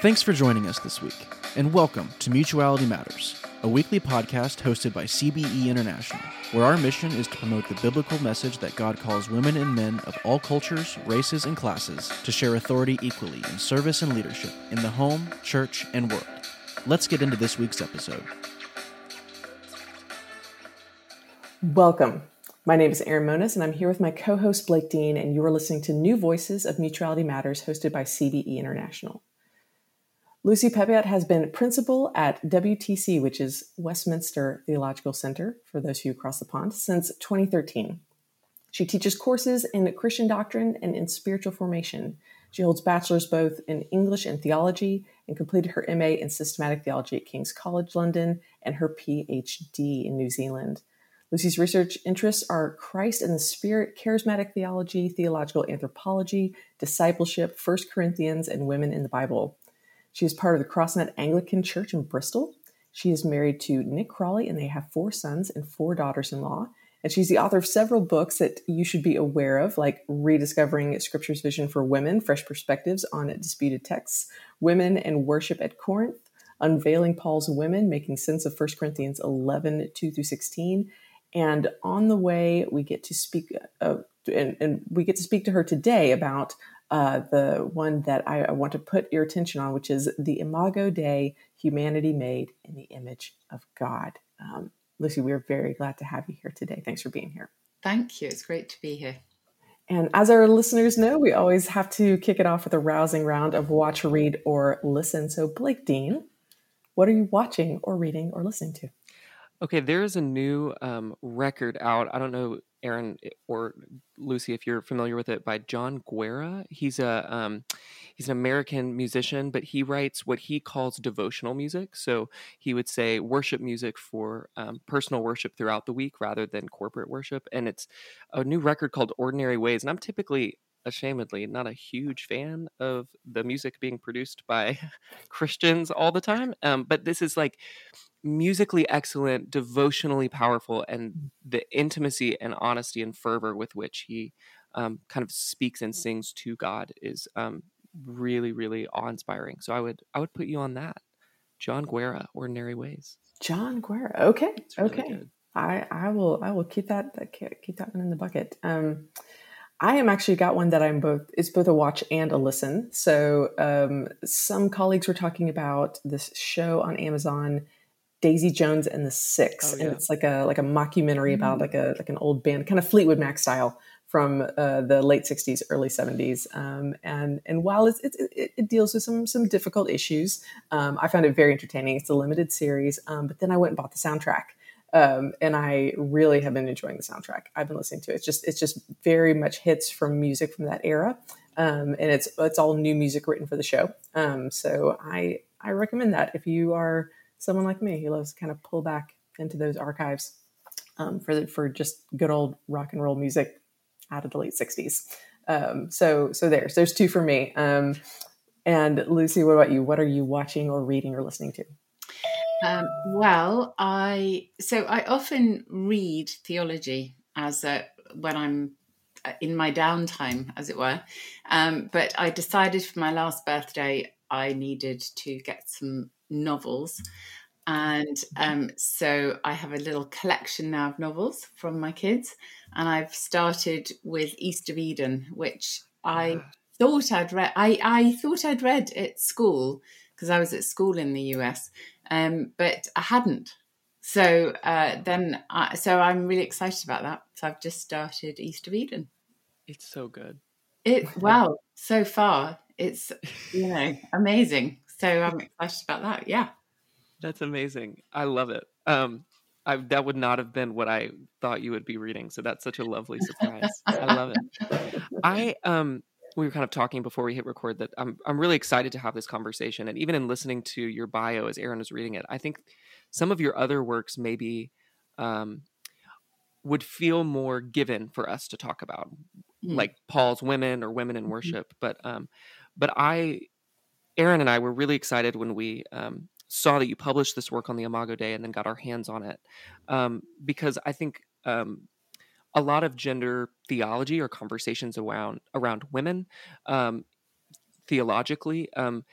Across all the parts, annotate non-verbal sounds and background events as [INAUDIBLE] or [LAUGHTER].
Thanks for joining us this week, and welcome to Mutuality Matters, a weekly podcast hosted by CBE International, where our mission is to promote the biblical message that God calls women and men of all cultures, races, and classes to share authority equally in service and leadership in the home, church, and world. Let's get into this week's episode. Welcome. My name is Erin Monis, and I'm here with my co host Blake Dean, and you are listening to New Voices of Mutuality Matters, hosted by CBE International. Lucy Peppiatt has been principal at WTC, which is Westminster Theological Center, for those of you across the pond, since 2013. She teaches courses in Christian doctrine and in spiritual formation. She holds bachelor's both in English and theology and completed her MA in systematic theology at King's College London and her PhD in New Zealand. Lucy's research interests are Christ and the Spirit, charismatic theology, theological anthropology, discipleship, 1 Corinthians, and women in the Bible. She is part of the CrossNet Anglican Church in Bristol. She is married to Nick Crawley, and they have four sons and four daughters in law. And she's the author of several books that you should be aware of, like Rediscovering Scripture's Vision for Women, Fresh Perspectives on Disputed Texts, Women and Worship at Corinth, Unveiling Paul's Women, Making Sense of 1 Corinthians 11, 2 through 16, and on the way, we get to speak, uh, and, and, we get to speak to her today about uh, the one that I, I, want to put your attention on, which is the Imago Dei, humanity made in the image of God. Um, Lucy, we're very glad to have you here today. Thanks for being here. Thank you. It's great to be here. And as our listeners know, we always have to kick it off with a rousing round of watch, read, or listen. So, Blake Dean, what are you watching or reading or listening to? Okay, there is a new um, record out. I don't know, Erin or Lucy, if you're familiar with it, by John Guerra. He's a um, he's an American musician, but he writes what he calls devotional music. So he would say worship music for um, personal worship throughout the week rather than corporate worship. And it's a new record called Ordinary Ways. And I'm typically ashamedly not a huge fan of the music being produced by [LAUGHS] Christians all the time. Um, but this is like musically excellent, devotionally powerful, and mm. the intimacy and honesty and fervor with which he um, kind of speaks and sings to God is um, really, really awe-inspiring. So I would I would put you on that, John Guerra, Ordinary Ways. John Guerra. Okay, really okay. Good. I I will I will keep that keep that one in the bucket. Um, I am actually got one that I'm both it's both a watch and a listen. So um, some colleagues were talking about this show on Amazon Daisy Jones and the Six, oh, yeah. and it's like a like a mockumentary mm-hmm. about like a like an old band, kind of Fleetwood Mac style from uh, the late '60s, early '70s. Um, and and while it's, it's, it, it, deals with some some difficult issues, um, I found it very entertaining. It's a limited series, um, but then I went and bought the soundtrack. Um, and I really have been enjoying the soundtrack. I've been listening to it. It's just it's just very much hits from music from that era, um, and it's it's all new music written for the show. Um, so I I recommend that if you are someone like me who loves to kind of pull back into those archives um, for the, for just good old rock and roll music out of the late '60s. Um, so so there's there's two for me. Um, and Lucy, what about you? What are you watching or reading or listening to? Um, well, I so I often read theology as a, when I'm uh, in my downtime, as it were. Um, but I decided for my last birthday I needed to get some novels. And um, so I have a little collection now of novels from my kids. And I've started with East of Eden, which I ah. thought I'd read. I, I thought I'd read at school because I was at school in the US, um, but I hadn't. So uh, then, I, so I'm really excited about that. So I've just started East of Eden. It's so good. It [LAUGHS] wow, so far it's you know [LAUGHS] amazing. So I'm excited about that. Yeah. That's amazing. I love it. Um, I, that would not have been what I thought you would be reading. So that's such a lovely surprise. I love it. [LAUGHS] I um, we were kind of talking before we hit record that I'm I'm really excited to have this conversation. And even in listening to your bio as Erin was reading it, I think some of your other works maybe um, would feel more given for us to talk about, mm. like Paul's Women or Women in mm-hmm. Worship. But um, but I Erin and I were really excited when we um, saw that you published this work on the Imago Dei and then got our hands on it, um, because I think um, a lot of gender theology or conversations around around women um, theologically um,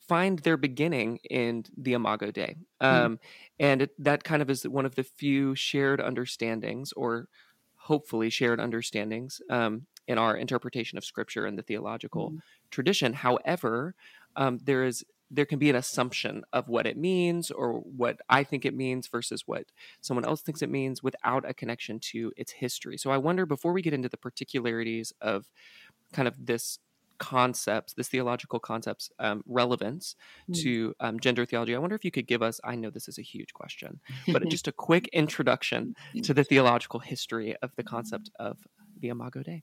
find their beginning in the Imago Dei. Hmm. Um, mm. And it, that kind of is one of the few shared understandings, or hopefully shared understandings, um, in our interpretation of Scripture and the theological mm. tradition. However, um, there is there can be an assumption of what it means or what I think it means versus what someone else thinks it means without a connection to its history. So I wonder before we get into the particularities of kind of this concepts, this theological concepts um, relevance mm. to um, gender theology. I wonder if you could give us, I know this is a huge question, but [LAUGHS] just a quick introduction to the theological history of the concept of the Imago Dei.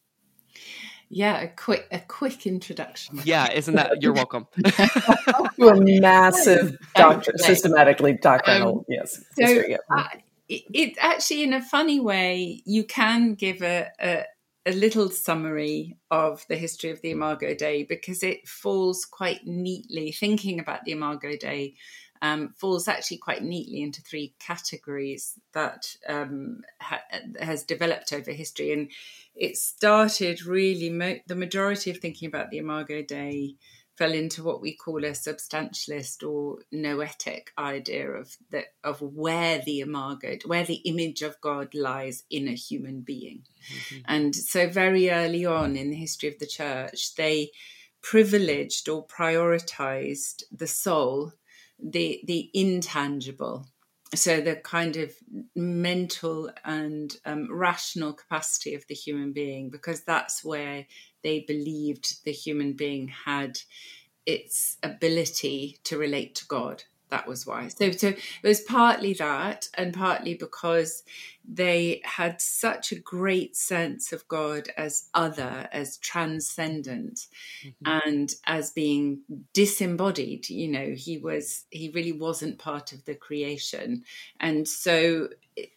Yeah, a quick a quick introduction. Yeah, isn't that you're welcome. [LAUGHS] to a massive doctor, systematically doctrinal, um, yes. So history, yeah. uh, it, it, actually, in a funny way, you can give a, a a little summary of the history of the Imago Dei because it falls quite neatly, thinking about the Imago Dei, um, falls actually quite neatly into three categories that um, ha- has developed over history. And it started really, mo- the majority of thinking about the Imago Dei fell into what we call a substantialist or noetic idea of the, of where the imago, where the image of God lies in a human being. Mm-hmm. And so very early on in the history of the church, they privileged or prioritized the soul, the the intangible. So the kind of mental and um, rational capacity of the human being, because that's where they believed the human being had its ability to relate to God. That was why. So, so it was partly that, and partly because they had such a great sense of God as other, as transcendent, mm-hmm. and as being disembodied. You know, he was he really wasn't part of the creation, and so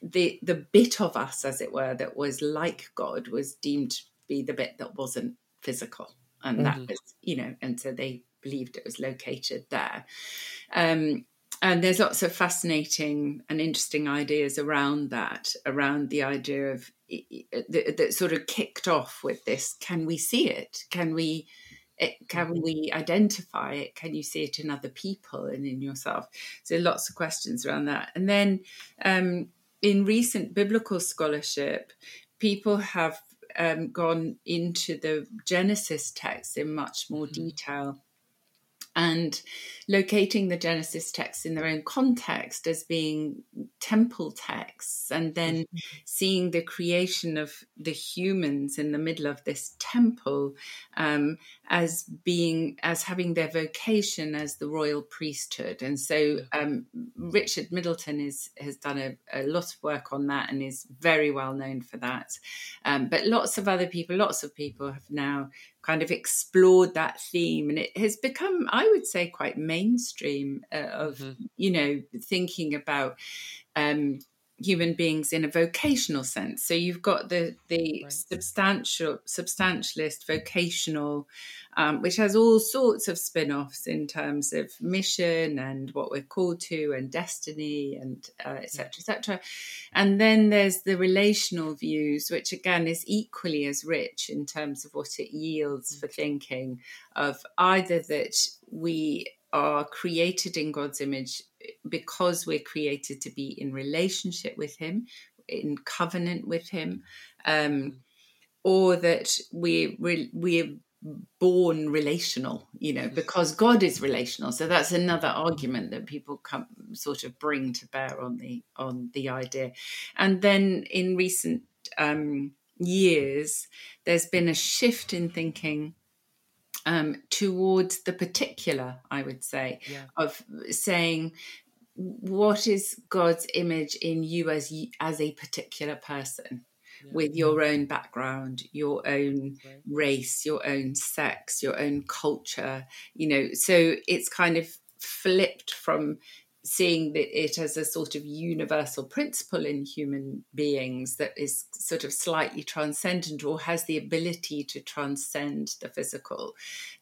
the the bit of us, as it were, that was like God was deemed to be the bit that wasn't physical and mm-hmm. that was you know and so they believed it was located there. Um, and there's lots of fascinating and interesting ideas around that around the idea of that, that sort of kicked off with this can we see it? Can we it, can mm-hmm. we identify it? Can you see it in other people and in yourself? So lots of questions around that. And then um, in recent biblical scholarship people have um, gone into the Genesis text in much more mm-hmm. detail and locating the Genesis texts in their own context as being temple texts, and then mm-hmm. seeing the creation of the humans in the middle of this temple um, as being as having their vocation as the royal priesthood. And so um, Richard Middleton is has done a, a, lot of work on that and is very well known for that. Um, but lots of other people, lots of people have now kind of explored that theme and it has become i would say quite mainstream uh, of mm-hmm. you know thinking about um, human beings in a vocational sense. So you've got the the right. substantial substantialist vocational, um, which has all sorts of spin-offs in terms of mission and what we're called to and destiny and etc. Uh, etc. Et and then there's the relational views, which again is equally as rich in terms of what it yields for thinking of either that we are created in God's image because we're created to be in relationship with Him, in covenant with Him, um, or that we we we're born relational, you know, because God is relational. So that's another argument that people come sort of bring to bear on the on the idea. And then in recent um, years, there's been a shift in thinking um, towards the particular, I would say, yeah. of saying what is God's image in you as as a particular person. Yeah. With your own background, your own right. race, your own sex, your own culture, you know, so it's kind of flipped from seeing it as a sort of universal principle in human beings that is sort of slightly transcendent or has the ability to transcend the physical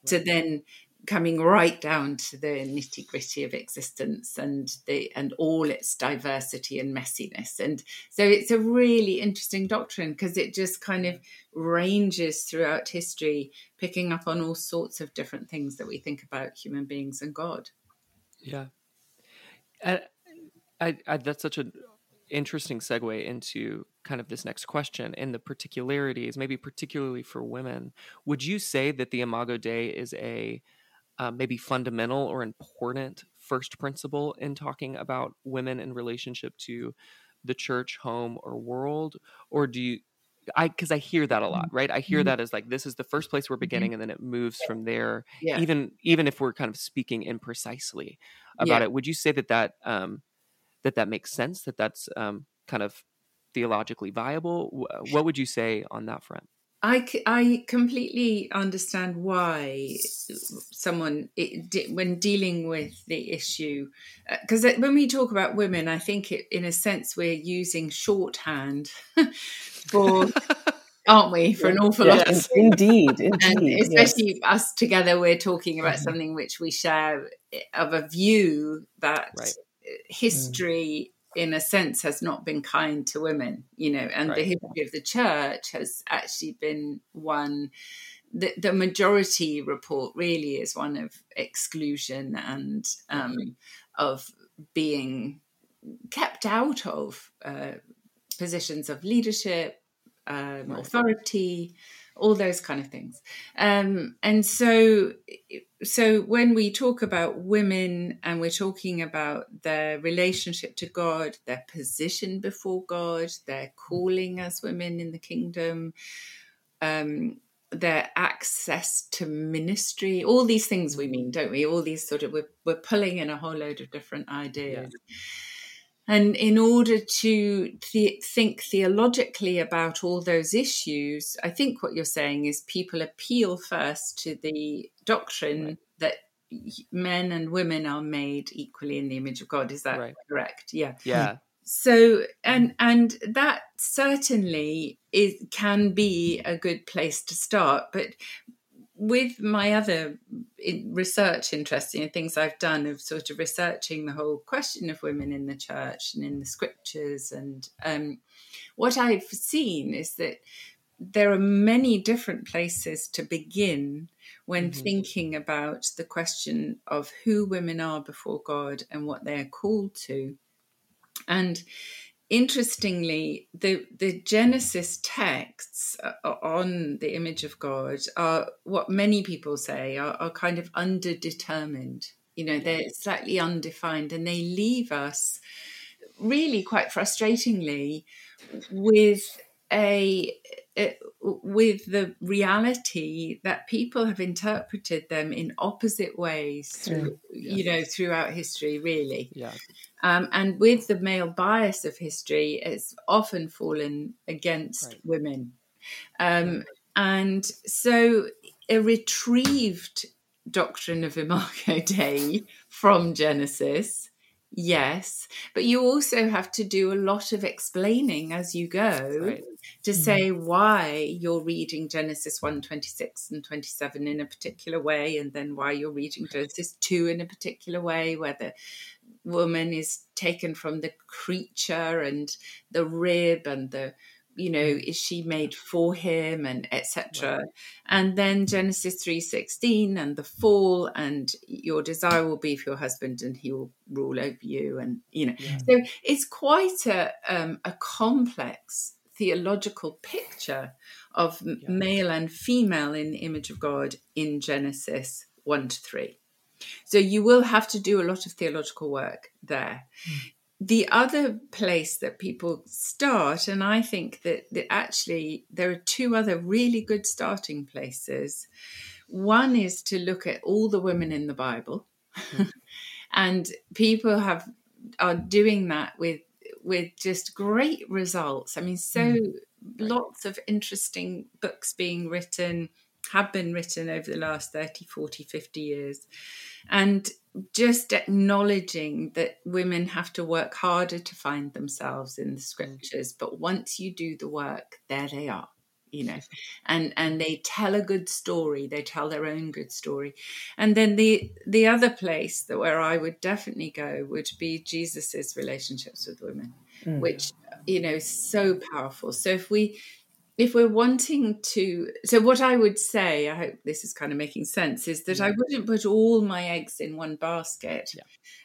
right. to then coming right down to the nitty gritty of existence and the and all its diversity and messiness. And so it's a really interesting doctrine because it just kind of ranges throughout history picking up on all sorts of different things that we think about human beings and god. Yeah I, I, I that's such an interesting segue into kind of this next question and the particularities maybe particularly for women would you say that the imago dei is a uh, maybe fundamental or important first principle in talking about women in relationship to the church, home, or world? Or do you, I, because I hear that a lot, mm-hmm. right? I hear mm-hmm. that as like, this is the first place we're mm-hmm. beginning, mm-hmm. and then it moves from there, yeah. even, even if we're kind of speaking imprecisely about yeah. it. Would you say that that, um, that that makes sense, that that's um, kind of theologically viable? What would you say on that front? I, I completely understand why someone it, when dealing with the issue because uh, when we talk about women I think it, in a sense we're using shorthand [LAUGHS] for [LAUGHS] aren't we for an awful yes. lot of indeed, [LAUGHS] indeed and especially yes. us together we're talking about mm-hmm. something which we share eh, of a view that right. history in a sense has not been kind to women you know and right. the history of the church has actually been one the, the majority report really is one of exclusion and um, of being kept out of uh, positions of leadership um, right. authority all those kind of things. Um, and so, so when we talk about women and we're talking about their relationship to God, their position before God, their calling as women in the kingdom, um, their access to ministry, all these things we mean, don't we? All these sort of we're, we're pulling in a whole load of different ideas. Yeah. And in order to th- think theologically about all those issues, I think what you're saying is people appeal first to the doctrine right. that men and women are made equally in the image of God. Is that right. correct? Yeah. Yeah. So and and that certainly is can be a good place to start, but with my other research interesting and things I've done of sort of researching the whole question of women in the church and in the scriptures, and um, what I've seen is that there are many different places to begin when mm-hmm. thinking about the question of who women are before God and what they are called to. And interestingly, the the Genesis texts uh, on the image of God are what many people say are, are kind of underdetermined. You know, they're slightly undefined, and they leave us really quite frustratingly with a with the reality that people have interpreted them in opposite ways through yeah. you know throughout history really yeah um, and with the male bias of history it's often fallen against right. women um, right. and so a retrieved doctrine of imago [LAUGHS] dei from genesis Yes, but you also have to do a lot of explaining as you go right. to mm-hmm. say why you're reading Genesis 1 26 and 27 in a particular way, and then why you're reading Genesis 2 in a particular way, where the woman is taken from the creature and the rib and the you know is she made for him and etc right. and then genesis 3.16 and the fall and your desire will be for your husband and he will rule over you and you know yeah. so it's quite a um, a complex theological picture of yeah. male and female in the image of god in genesis 1 to 3 so you will have to do a lot of theological work there mm the other place that people start, and I think that, that actually there are two other really good starting places. One is to look at all the women in the Bible, mm-hmm. [LAUGHS] and people have are doing that with with just great results. I mean, so mm. lots of interesting books being written have been written over the last 30, 40, 50 years. And just acknowledging that women have to work harder to find themselves in the scriptures, but once you do the work, there they are. you know [LAUGHS] and and they tell a good story they tell their own good story and then the the other place that where i would definitely go would be jesus's relationships with women mm. which you know so powerful so if we if we're wanting to so what i would say i hope this is kind of making sense is that yeah. i wouldn't put all my eggs in one basket yeah.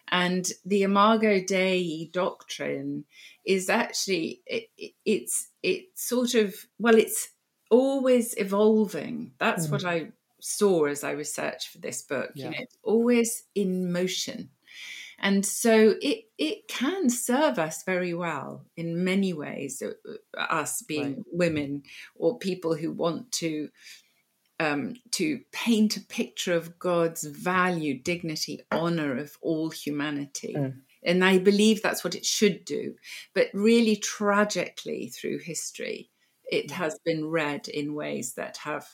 and the imago dei doctrine is actually it, it, it's it's sort of well it's always evolving that's mm. what i saw as i researched for this book yeah. you know it's always in motion and so it it can serve us very well in many ways uh, uh, us being right. women or people who want to um, to paint a picture of God's value, dignity, honor of all humanity. Mm. And I believe that's what it should do. But really, tragically, through history, it has been read in ways that have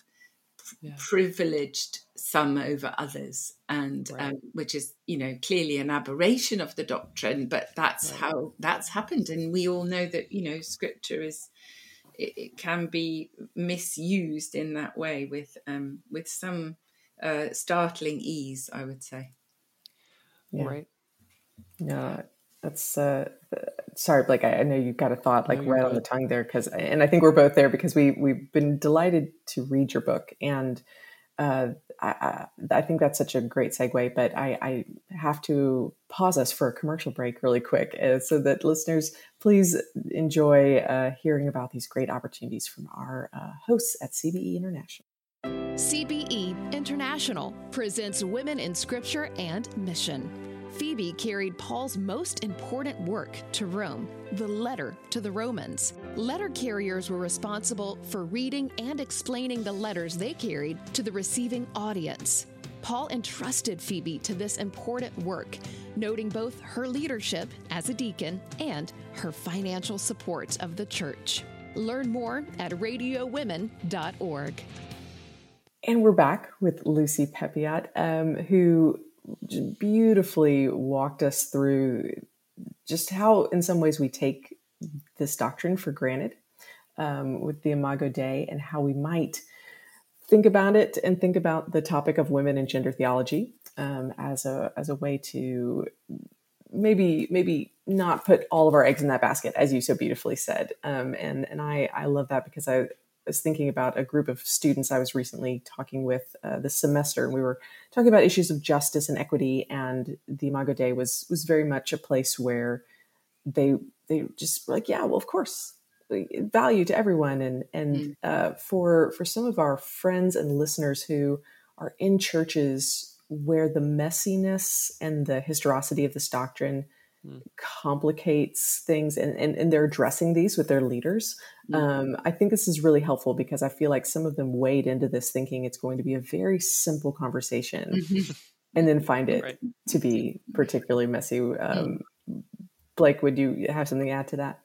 yeah. privileged some over others and right. um, which is you know clearly an aberration of the doctrine but that's right. how that's happened and we all know that you know scripture is it, it can be misused in that way with um, with some uh, startling ease i would say yeah. right yeah that's uh sorry blake I, I, know you've got a thought like no, right on the tongue there because and i think we're both there because we we've been delighted to read your book and uh, I, I, think that's such a great segue, but I, I, have to pause us for a commercial break really quick uh, so that listeners please enjoy uh, hearing about these great opportunities from our uh, hosts at CBE International. CBE International presents Women in Scripture and Mission. Phoebe carried Paul's most important work to Rome, the letter to the Romans. Letter carriers were responsible for reading and explaining the letters they carried to the receiving audience. Paul entrusted Phoebe to this important work, noting both her leadership as a deacon and her financial support of the church. Learn more at radiowomen.org. And we're back with Lucy Peppiatt, um, who beautifully walked us through just how, in some ways, we take this doctrine for granted um, with the Imago Dei and how we might think about it and think about the topic of women and gender theology um, as a as a way to maybe maybe not put all of our eggs in that basket, as you so beautifully said. Um, and and I I love that because I was thinking about a group of students I was recently talking with uh, this semester, and we were talking about issues of justice and equity. And the Imago Dei was was very much a place where they they just were like, yeah, well, of course, value to everyone. And and mm. uh, for for some of our friends and listeners who are in churches where the messiness and the historicity of this doctrine mm. complicates things and, and, and, they're addressing these with their leaders. Mm. Um, I think this is really helpful because I feel like some of them wade into this thinking it's going to be a very simple conversation mm-hmm. and then find it right. to be particularly messy. Um, mm. Blake, would you have something to add to that?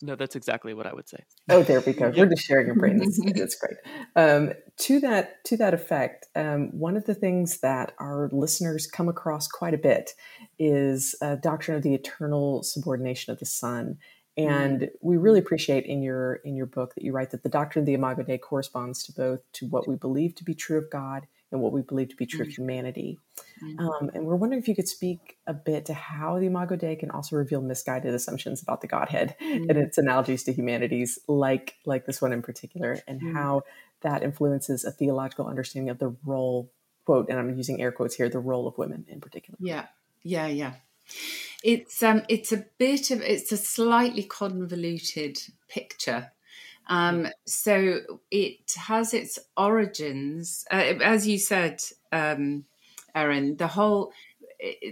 No, that's exactly what I would say. Oh, there we go. [LAUGHS] We're just sharing your brain. That's, that's great. Um, to that to that effect, um, one of the things that our listeners come across quite a bit is a doctrine of the eternal subordination of the Son. And mm. we really appreciate in your in your book that you write that the doctrine of the Imago Dei corresponds to both to what we believe to be true of God and what we believe to be true mm-hmm. of humanity. Mm-hmm. Um, and we're wondering if you could speak a bit to how the Imago Dei can also reveal misguided assumptions about the Godhead mm-hmm. and its analogies to humanities, like like this one in particular, and mm. how that influences a theological understanding of the role quote and i'm using air quotes here the role of women in particular yeah yeah yeah it's um it's a bit of it's a slightly convoluted picture um, so it has its origins, uh, as you said, um, Erin. The whole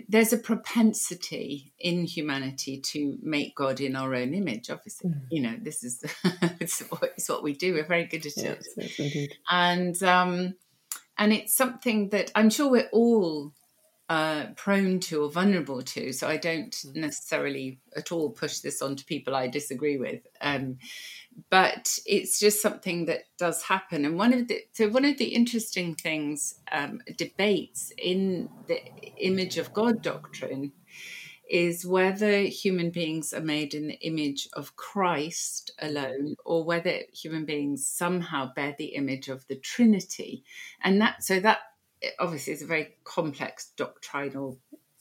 there's a propensity in humanity to make God in our own image. Obviously, mm. you know this is [LAUGHS] it's, what, it's what we do. We're very good at yes, it, yes, and um, and it's something that I'm sure we're all uh, prone to or vulnerable to. So I don't mm. necessarily at all push this on to people I disagree with. Um, but it's just something that does happen. And one of the so one of the interesting things um, debates in the image of God doctrine is whether human beings are made in the image of Christ alone or whether human beings somehow bear the image of the Trinity. And that, so that obviously is a very complex doctrinal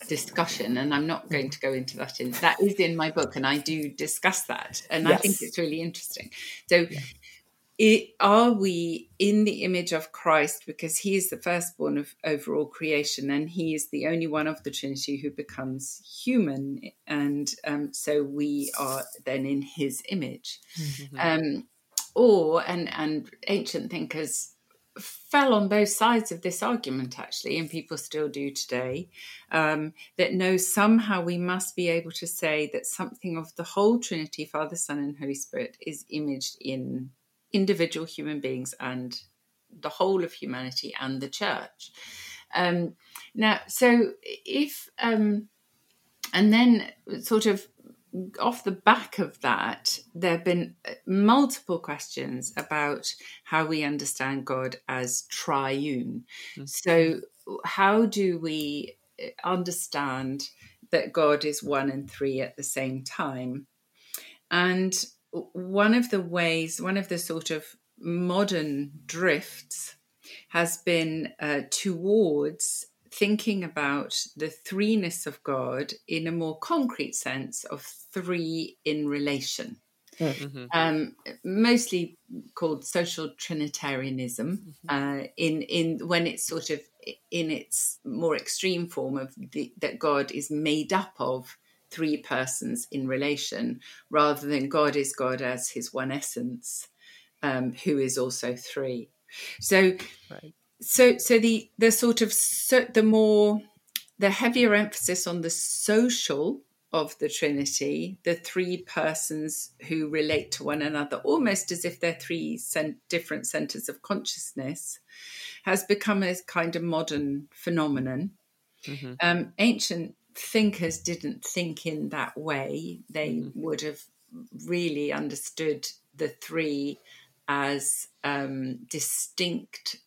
discussion and i'm not going to go into that in that is in my book and i do discuss that and yes. i think it's really interesting so yeah it, are we in the image of Christ because he is the firstborn of overall creation and he is the only one of the Trinity who becomes human? And um, so we are then in his image. Mm-hmm. Um, or, and, and ancient thinkers fell on both sides of this argument actually and people still do today um, that no somehow we must be able to say that something of the whole trinity father son and holy spirit is imaged in individual human beings and the whole of humanity and the church. Um, now, so if, um, and then sort of off the back of that, there have been multiple questions about how we understand God as triune. Mm-hmm. So, how do we understand that God is one and three at the same time? And one of the ways, one of the sort of modern drifts has been uh, towards thinking about the threeness of God in a more concrete sense of three in relation. Mm-hmm. Um, mostly called social Trinitarianism, mm-hmm. uh, in in when it's sort of in its more extreme form of the, that God is made up of three persons in relation rather than God is God as his one essence, um, who is also three. So, right. So, so the the sort of so, the more the heavier emphasis on the social of the Trinity, the three persons who relate to one another, almost as if they're three cent- different centers of consciousness, has become a kind of modern phenomenon. Mm-hmm. Um, ancient thinkers didn't think in that way. They mm-hmm. would have really understood the three as um, distinct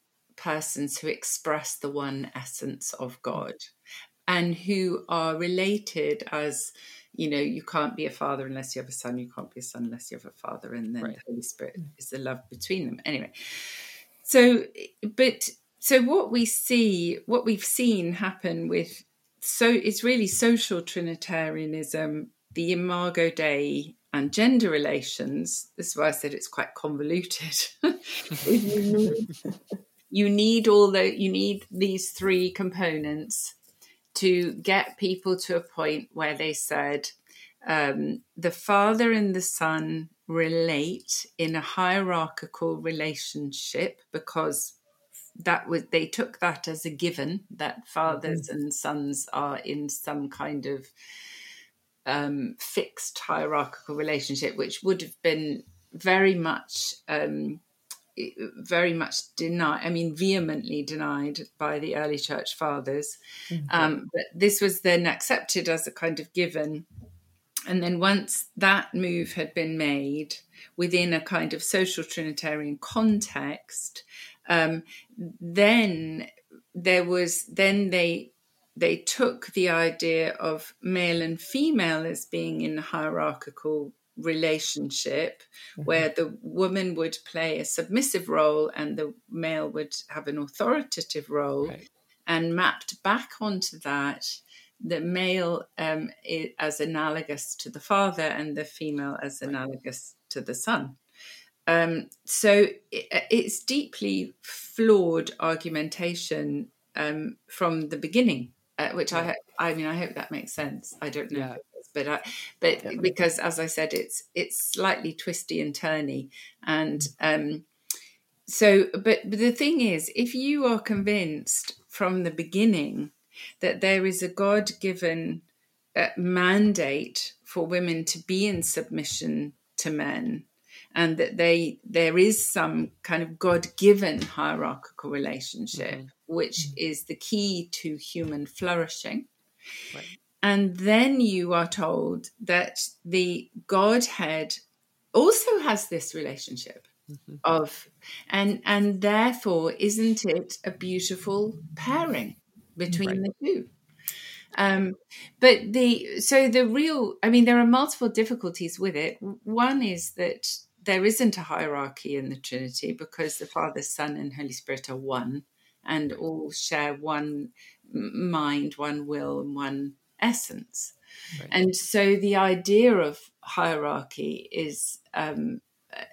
persons who express the one essence of God and who are related as you know you can't be a father unless you have a son you can't be a son unless you have a father and then right. the holy spirit mm. is the love between them anyway so but so what we see what we've seen happen with so it's really social Trinitarianism, the Imago Dei, and gender relations. This is why I said it's quite convoluted. [LAUGHS] [LAUGHS] you, need, all the you need these three components to get people to a point where they said um, the father and the son relate in a hierarchical relationship because that was they took that as a given that fathers mm-hmm. and sons are in some kind of um, fixed hierarchical relationship, which would have been very much um, very much denied. I mean, vehemently denied by the early church fathers. Mm-hmm. Um, but this was then accepted as a kind of given. And then once that move had been made within a kind of social Trinitarian context, um, then there was then they they took the idea of male and female as being in a hierarchical relationship mm-hmm. where the woman would play a submissive role and the male would have an authoritative role right. and mapped back onto that the male um, as analogous to the father and the female as analogous to the son um, so it, it's deeply flawed argumentation um, from the beginning, uh, which yeah. I I mean I hope that makes sense. I don't know, yeah. But I, but yeah. because as I said, it's it's slightly twisty and turny, and um, so but, but the thing is, if you are convinced from the beginning that there is a God given uh, mandate for women to be in submission to men and that they there is some kind of god-given hierarchical relationship mm-hmm. which mm-hmm. is the key to human flourishing right. And then you are told that the godhead also has this relationship mm-hmm. of and and therefore isn't it a beautiful pairing between right. the two Um, but the so the real, I mean, there are multiple difficulties with it. One is that there isn't a hierarchy in the Trinity because the Father, Son, and Holy Spirit are one and all share one mind, one will, and one essence. Right. And so the idea of hierarchy is, um,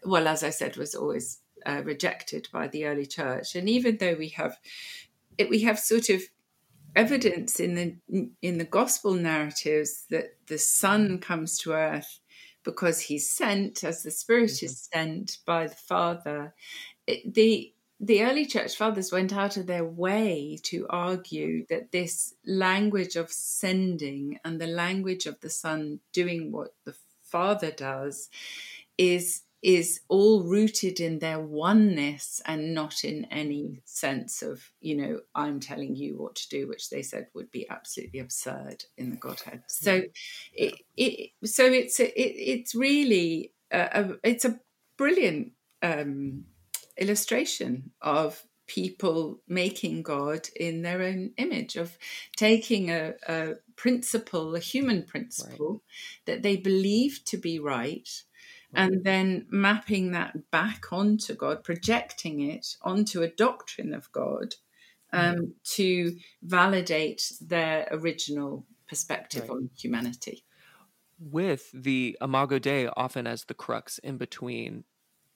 well, as I said, was always uh, rejected by the early church. And even though we have, it, we have sort of evidence in the in the gospel narratives that the Son comes to earth because he's sent, as the Spirit mm-hmm. is sent by the Father. It, the the early church fathers went out of their way to argue that this language of sending and the language of the son doing what the father does is is all rooted in their oneness and not in any sense of you know i'm telling you what to do which they said would be absolutely absurd in the godhead. So it, it so it's it, it's really a, a, it's a brilliant um, illustration of people making God in their own image, of taking a, a principle, a human principle right. that they believe to be right, and then mapping that back onto God, projecting it onto a doctrine of God um, mm. to validate their original perspective right. on humanity. With the Imago Dei often as the crux in between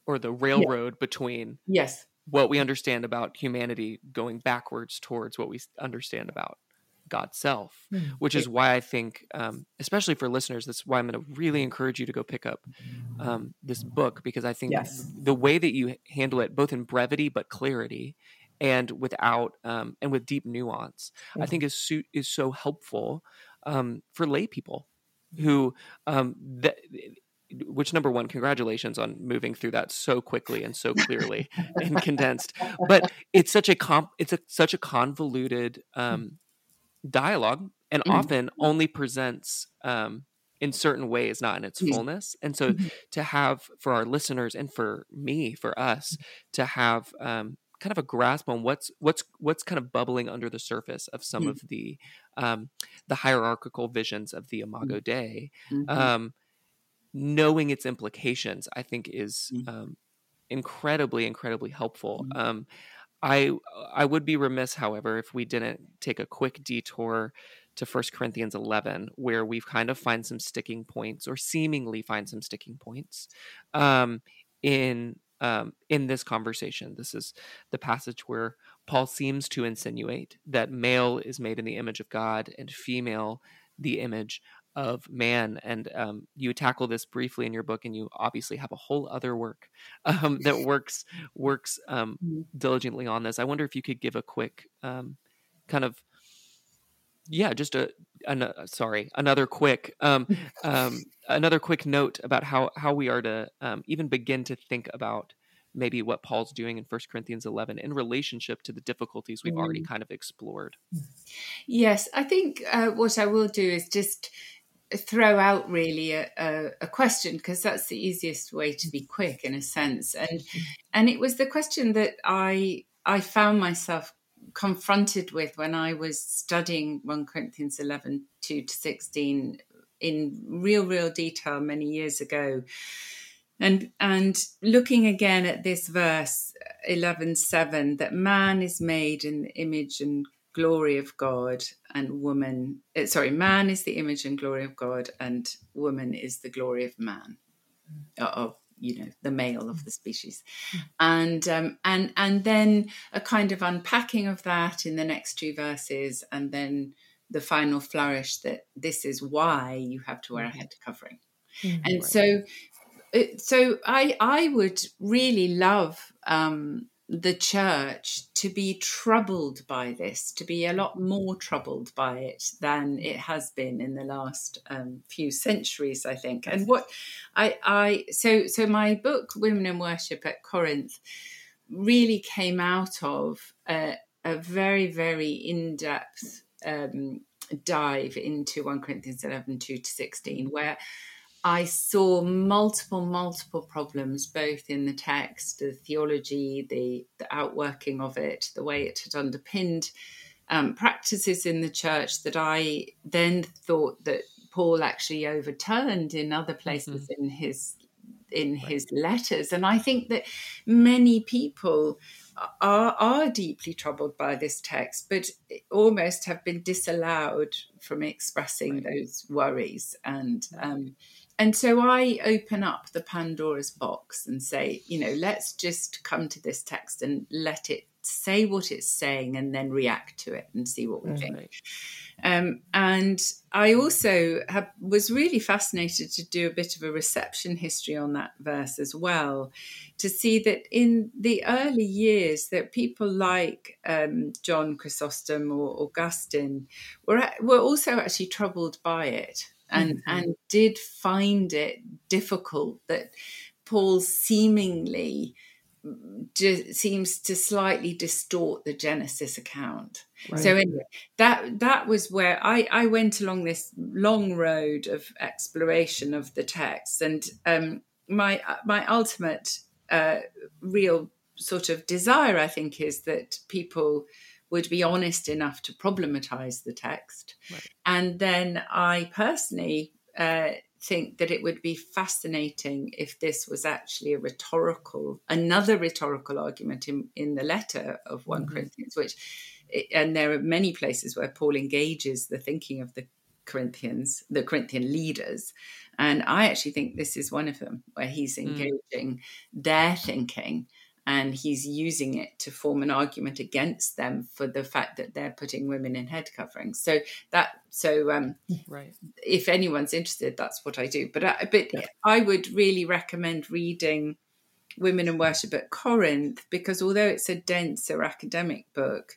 or the railroad yeah. between yes what we understand about humanity going backwards towards what we understand about God's self, mm, which is why I think, um, especially for listeners, that's why I'm going to really encourage you to go pick up um, this book because I think yes. the way that you handle it, both in brevity but clarity, and without um, and with deep nuance, mm-hmm. I think is so, is so helpful um, for lay people who um, that which number one congratulations on moving through that so quickly and so clearly [LAUGHS] and condensed but it's such a comp it's a, such a convoluted um, dialogue and mm-hmm. often only presents um, in certain ways not in its fullness and so mm-hmm. to have for our listeners and for me for us to have um, kind of a grasp on what's what's what's kind of bubbling under the surface of some mm-hmm. of the um, the hierarchical visions of the imago mm. dei mm-hmm. um, knowing its implications, I think, is mm-hmm. um, incredibly, incredibly helpful. Mm-hmm. Um, I I would be remiss, however, if we didn't take a quick detour to 1 Corinthians 11, where we kind of find some sticking points, or seemingly find some sticking points, um, in um, in this conversation. This is the passage where Paul seems to insinuate that male is made in the image of God and female the image of man and um, you tackle this briefly in your book and you obviously have a whole other work [LAUGHS] um, that [LAUGHS] works works um, mm-hmm. diligently on this i wonder if you could give a quick um, kind of yeah just a an, uh, sorry another quick um, [LAUGHS] um, another quick note about how how we are to even begin to think about maybe what Paul's doing in 1 Corinthians 11 in relationship to the difficulties we've mm. already kind of explored. Yes, I think uh, what I will do is just throw out really a, a, a question because that's the easiest way to be quick in a sense. And mm-hmm. and it was the question that i i found myself confronted with when i was studying 1 corinthians 11 2 to 16 in real real detail many years ago. And and looking again at this verse 11 7 that man is made in the image and glory of God and woman, eh, sorry, man is the image and glory of God and woman is the glory of man, uh, of you know the male of the species, and um, and and then a kind of unpacking of that in the next two verses, and then the final flourish that this is why you have to wear a head covering, mm-hmm. and so so I I would really love um, the church to be troubled by this, to be a lot more troubled by it than it has been in the last um, few centuries, I think. And what I, I so so my book, Women in Worship at Corinth, really came out of a, a very very in depth um, dive into one Corinthians 11, 2 to sixteen, where I saw multiple, multiple problems, both in the text, the theology, the, the outworking of it, the way it had underpinned um, practices in the church that I then thought that Paul actually overturned in other places mm-hmm. in his in right. his letters. And I think that many people are, are deeply troubled by this text, but almost have been disallowed from expressing right. those worries. And um, and so I open up the Pandora's box and say, you know, let's just come to this text and let it say what it's saying and then react to it and see what we mm-hmm. think. Um, and I also have, was really fascinated to do a bit of a reception history on that verse as well, to see that in the early years that people like um, John Chrysostom or Augustine were were also actually troubled by it and mm-hmm. and did find it difficult that Paul seemingly seems to slightly distort the Genesis account. Right. So anyway, that that was where I, I went along this long road of exploration of the text, and um, my my ultimate uh, real sort of desire, I think, is that people would be honest enough to problematize the text, right. and then I personally. Uh, think that it would be fascinating if this was actually a rhetorical, another rhetorical argument in, in the letter of 1 mm-hmm. Corinthians, which, and there are many places where Paul engages the thinking of the Corinthians, the Corinthian leaders. And I actually think this is one of them where he's mm. engaging mm. their thinking and he's using it to form an argument against them for the fact that they're putting women in head coverings. So that so um, right. If anyone's interested, that's what I do. But I, but yeah. I would really recommend reading Women in Worship at Corinth because although it's a denser academic book,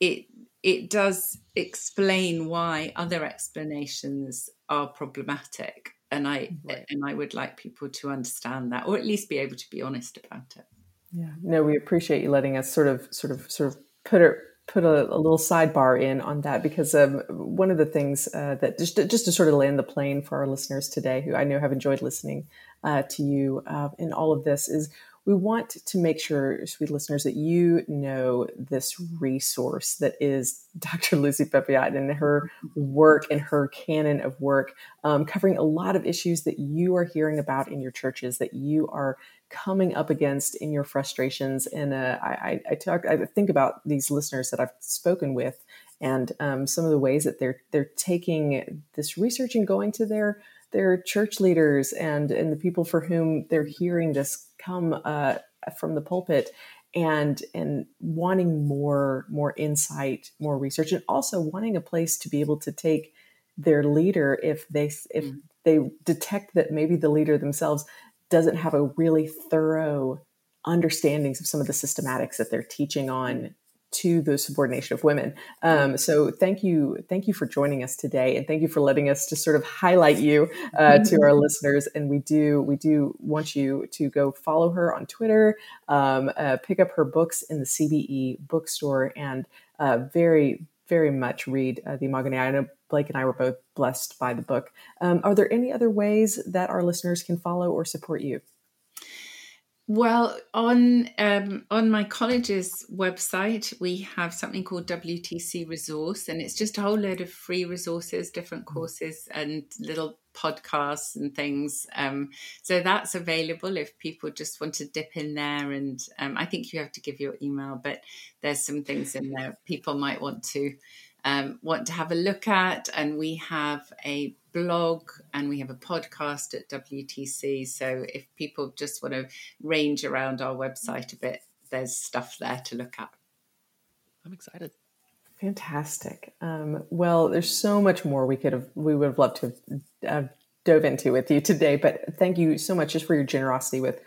it it does explain why other explanations are problematic and i right. and i would like people to understand that or at least be able to be honest about it yeah, no, we appreciate you letting us sort of, sort of, sort of put a put a, a little sidebar in on that because um, one of the things uh, that just just to sort of land the plane for our listeners today, who I know have enjoyed listening uh, to you uh, in all of this, is we want to make sure, sweet listeners, that you know this resource that is [LAUGHS] Dr. Lucy Peppiatt and her work and her canon of work, um, covering a lot of issues that you are hearing about in your churches, that you are coming up against in your frustrations. And uh, I, I, talk, I think about these listeners that I've spoken with, and um, some of the ways that they're they're taking this research and going to their their church leaders and and the people for whom they're hearing this come uh, from the pulpit and and wanting more more insight more research and also wanting a place to be able to take their leader if they if mm. they detect that maybe the leader themselves doesn't have a really thorough understandings of some of the systematics that they're teaching on to the subordination of women. Um, so thank you, thank you for joining us today, and thank you for letting us just sort of highlight you uh, to our [LAUGHS] listeners. And we do, we do want you to go follow her on Twitter, um, uh, pick up her books in the CBE bookstore, and uh, very, very much read uh, the Imago. I know Blake and I were both blessed by the book. Um, are there any other ways that our listeners can follow or support you? Well, on um, on my college's website, we have something called WTC Resource, and it's just a whole load of free resources, different mm. courses, and little podcasts and things. Um, so that's available if people just want to dip in there. And um, I think you have to give your email, but there's some things in there people might want to um, want to have a look at. And we have a blog and we have a podcast at WTC. So if people just want to range around our website a bit, there's stuff there to look at. I'm excited. Fantastic. Um, well, there's so much more we could have, we would have loved to have uh, dove into with you today, but thank you so much just for your generosity with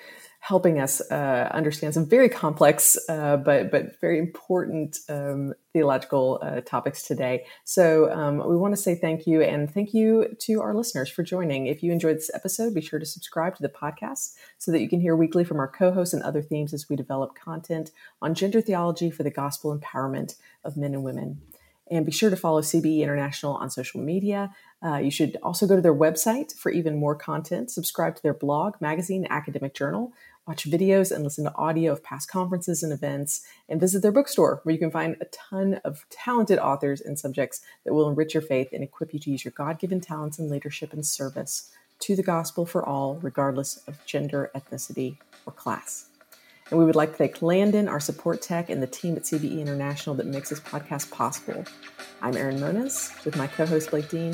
helping us uh, understand some very complex uh, but but very important um, theological uh, topics today. So um, we want to say thank you and thank you to our listeners for joining. If you enjoyed this episode, be sure to subscribe to the podcast so that you can hear weekly from our co-hosts and other themes as we develop content on gender theology for the gospel empowerment of men and women. And be sure to follow CBE International on social media. Uh, you should also go to their website for even more content. Subscribe to their blog, magazine, academic journal, watch videos and listen to audio of past conferences and events, and visit their bookstore where you can find a ton of talented authors and subjects that will enrich your faith and equip you to use your God given talents in leadership and service to the gospel for all, regardless of gender, ethnicity, or class. And we would like to thank Landon, our support tech, and the team at CBE International that makes this podcast possible. I'm Erin Moniz with my co host Blake Dean,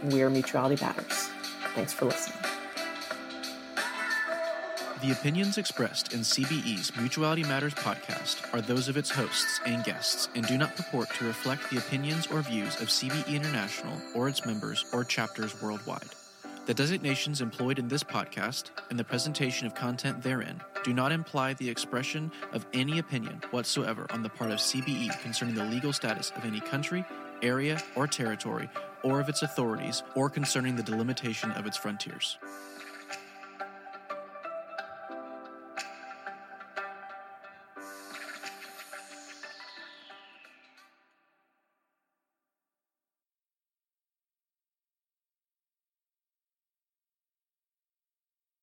and we are Mutuality Matters. Thanks for listening. The opinions expressed in CBE's Mutuality Matters podcast are those of its hosts and guests and do not purport to reflect the opinions or views of CBE International or its members or chapters worldwide. The designations employed in this podcast and the presentation of content therein do not imply the expression of any opinion whatsoever on the part of CBE concerning the legal status of any country, area, or territory, or of its authorities, or concerning the delimitation of its frontiers.